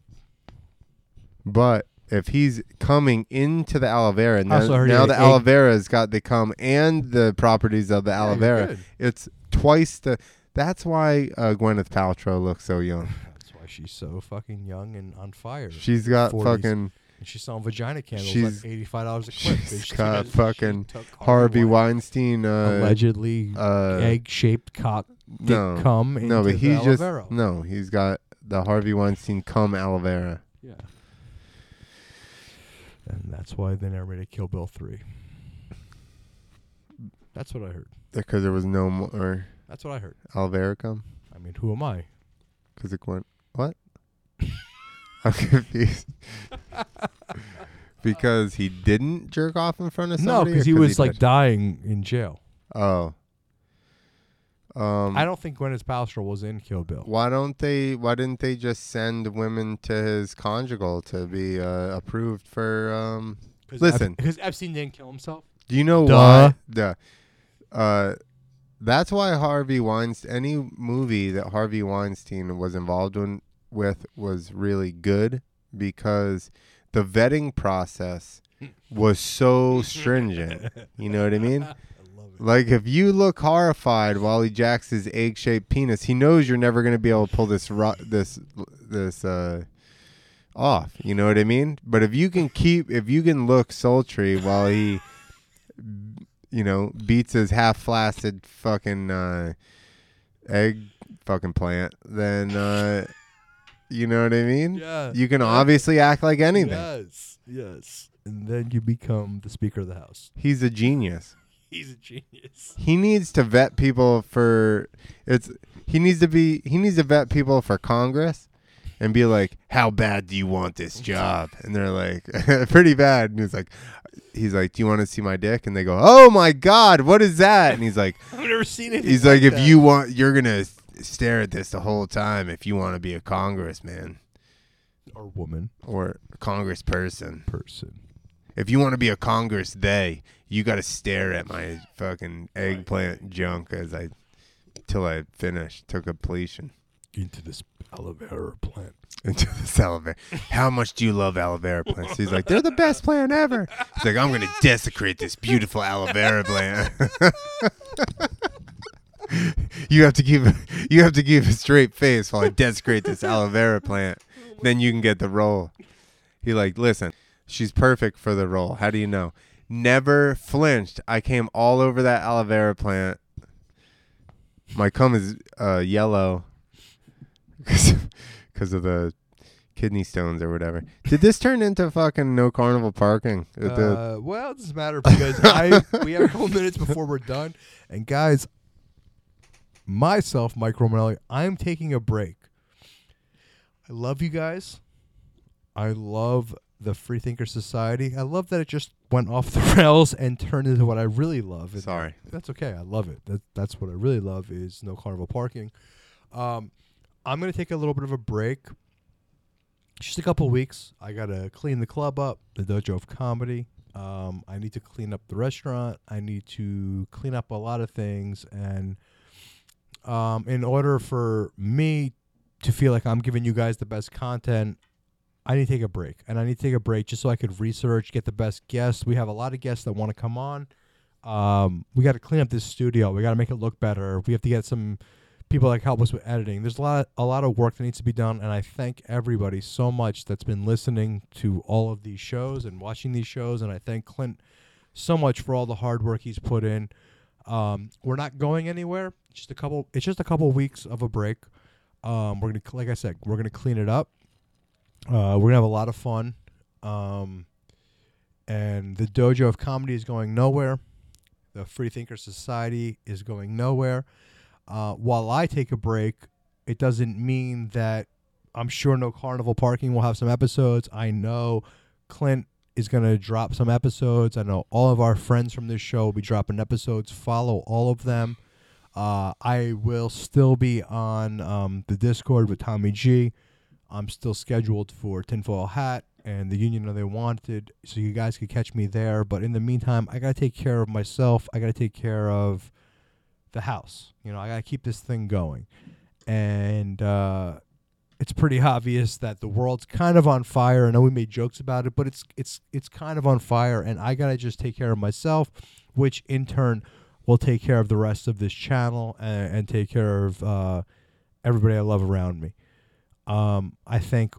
But if he's coming into the aloe vera, now, Also heard now the aloe vera's got the cum and the properties of the aloe vera. good. It's twice the. That's why uh, Gwyneth Paltrow looks so young. that's why she's so fucking young and on fire. She's got 40s. fucking and she's selling vagina candles she's- like eighty-five dollars a clip. she's bitch, got she fucking took Harvey Weinstein-. Uh, allegedly uh, egg-shaped cock dick no, cum no, into but the he's aloe just vera. no. He's got the Harvey Weinstein cum aloe vera. Yeah. And that's why they never made a Kill Bill three. That's what I heard. Because there was no more That's what I heard. vera. I mean, who am I? Because it went what? I'm confused. because he didn't jerk off in front of No, somebody. because he was like dying in jail. oh. Um. I don't think Gwyneth Paltrow was in Kill Bill. why don't they? Why didn't they just send women to his conjugal to be uh, approved for? Um. Listen. because Epstein didn't kill himself. Do you know Duh. why? Duh. Uh, that's why Harvey Weinstein. Any movie that Harvey Weinstein was involved in, with was really good because the vetting process was so stringent. You know what I mean? I love it. Like if you look horrified while he jacks his egg-shaped penis, he knows you're never going to be able to pull this this this uh off. You know what I mean? But if you can keep if you can look sultry while he you know beats his half flaccid fucking uh egg fucking plant, then uh you know what I mean? Yeah. You can yeah. obviously act like anything. Yes. Yes. And then you become the Speaker of the House. He's a genius. He's a genius. he needs to vet people for it's he needs to be he needs to vet people for Congress and be like, How bad do you want this job? And they're like, Pretty bad. And he's like he's like, Do you want to see my dick? And they go, Oh my god, what is that? And he's like I've never seen it. he's like, If you want you're gonna stare at this the whole time if you want to be a congressman or woman or a congressperson. person. If you want to be a congress they, you gotta stare at my fucking eggplant junk as I till I finish to completion. Into this aloe vera plant. Into the vera. How much do you love aloe vera plants? He's like, they're the best plant ever. He's like, I'm gonna desecrate this beautiful aloe vera plant. you have to keep you have to keep a straight face while I desecrate this aloe vera plant. Then you can get the role. He like, listen, she's perfect for the role. How do you know? Never flinched. I came all over that aloe vera plant. My cum is uh, yellow because of the kidney stones or whatever. Did this turn into fucking no carnival parking? Uh, well, it doesn't matter because I we have a couple minutes before we're done, and guys, myself, Mike Romanelli, I'm taking a break. I love you guys. I love the Freethinker Society. I love that it just went off the rails and turned into what I really love. And Sorry. That's okay. I love it. That, that's what I really love is no carnival parking. Um, I'm going to take a little bit of a break. Just a couple weeks. I got to clean the club up, the Dojo of Comedy. Um, I need to clean up the restaurant. I need to clean up a lot of things. And um, in order for me to feel like I'm giving you guys the best content, I need to take a break. And I need to take a break just so I could research, get the best guests. We have a lot of guests that want to come on. Um, we got to clean up this studio. We got to make it look better. We have to get some people that help us with editing. There's a lot, a lot of work that needs to be done, and I thank everybody so much that's been listening to all of these shows and watching these shows. And I thank Clint so much for all the hard work he's put in. Um, we're not going anywhere. Just a couple. It's just a couple weeks of a break. Um, we're gonna, like I said, we're gonna clean it up. Uh, we're gonna have a lot of fun. Um, and the dojo of comedy is going nowhere. The Freethinker Society is going nowhere. Uh, while I take a break, it doesn't mean that I'm sure no carnival parking will have some episodes. I know Clint is going to drop some episodes. I know all of our friends from this show will be dropping episodes. Follow all of them. Uh, I will still be on um, the Discord with Tommy G. I'm still scheduled for Tinfoil Hat and the Union of the Wanted, so you guys could catch me there. But in the meantime, I gotta take care of myself. I gotta take care of the house. You know, I gotta keep this thing going, and uh, it's pretty obvious that the world's kind of on fire. I know we made jokes about it, but it's it's it's kind of on fire, and I gotta just take care of myself, which in turn will take care of the rest of this channel and, and take care of uh, everybody I love around me. Um, I thank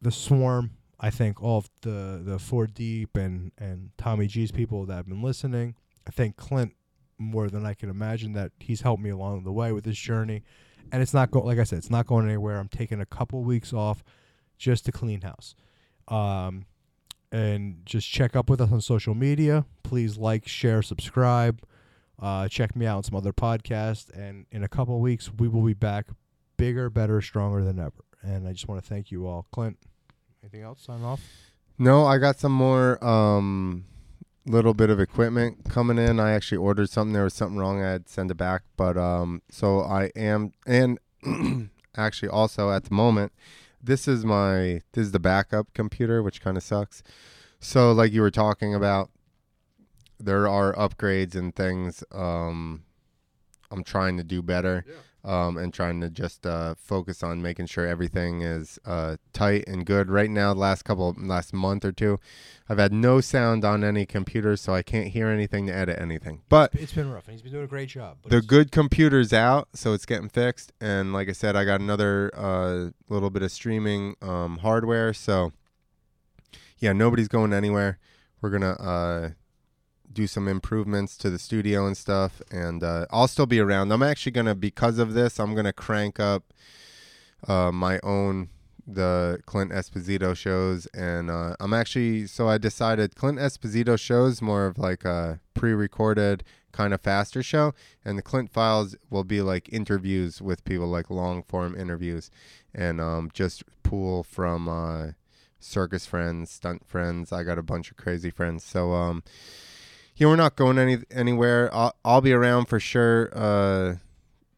the Swarm. I thank all of the the Four Deep and and Tommy G's people that have been listening. I thank Clint more than I can imagine that he's helped me along the way with this journey. And it's not going like I said, it's not going anywhere. I'm taking a couple weeks off just to clean house. Um, and just check up with us on social media. Please like, share, subscribe. Uh, check me out on some other podcasts. And in a couple weeks, we will be back bigger, better, stronger than ever. And I just want to thank you all. Clint, anything else? Sign off. No, I got some more um little bit of equipment coming in. I actually ordered something. There was something wrong. I had to send it back. But um so I am and actually also at the moment this is my this is the backup computer, which kind of sucks. So like you were talking about there are upgrades and things um I'm trying to do better um, and trying to just uh, focus on making sure everything is uh, tight and good. Right now, the last couple, last month or two, I've had no sound on any computer, so I can't hear anything to edit anything. But It's been rough, and he's been doing a great job. the good computer's out, so it's getting fixed. And like I said, I got another uh, little bit of streaming um, hardware. So yeah, nobody's going anywhere. We're gonna uh, do some improvements to the studio and stuff, and uh, I'll still be around. I'm actually gonna, because of this, I'm gonna crank up uh, my own the Clint Esposito shows, and uh, I'm actually so I decided Clint Esposito shows more of like a pre-recorded kind of faster show, and the Clint Files will be like interviews with people, like long form interviews, and um, just pool from uh, circus friends, stunt friends. I got a bunch of crazy friends, so um, yeah, we're not going any anywhere. I'll I'll be around for sure. Uh,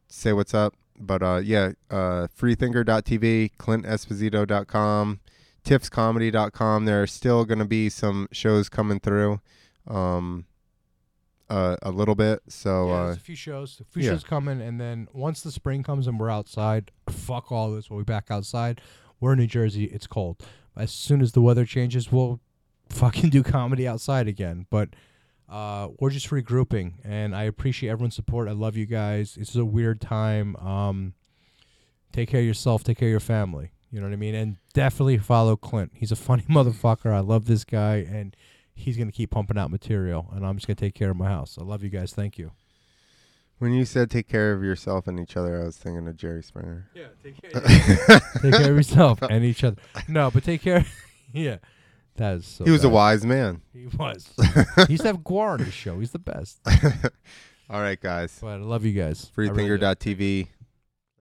say what's up. But uh, yeah, uh, freethinker.tv, clintesposito.com, tiffscomedy.com. There are still going to be some shows coming through um, uh, a little bit. So Yeah, uh, a few shows, a few yeah. shows coming, and then once the spring comes and we're outside, fuck all this. We'll be back outside. We're in New Jersey. It's cold. As soon as the weather changes, we'll fucking do comedy outside again. But uh, we're just regrouping, and I appreciate everyone's support. I love you guys. This is a weird time. Um, take care of yourself. Take care of your family. You know what I mean? And definitely follow Clint. He's a funny motherfucker. I love this guy, and he's gonna keep pumping out material. And I'm just gonna take care of my house. I love you guys. Thank you. when you said take care of yourself and each other, I was thinking of Jerry Springer. Yeah, take care. take care of yourself and each other. No, but take care. yeah, that is. So he was a wise man. He was. he used to have GWAR on his show. He's the best. All right, guys. But I love you guys. I really do. Freethinker.tv.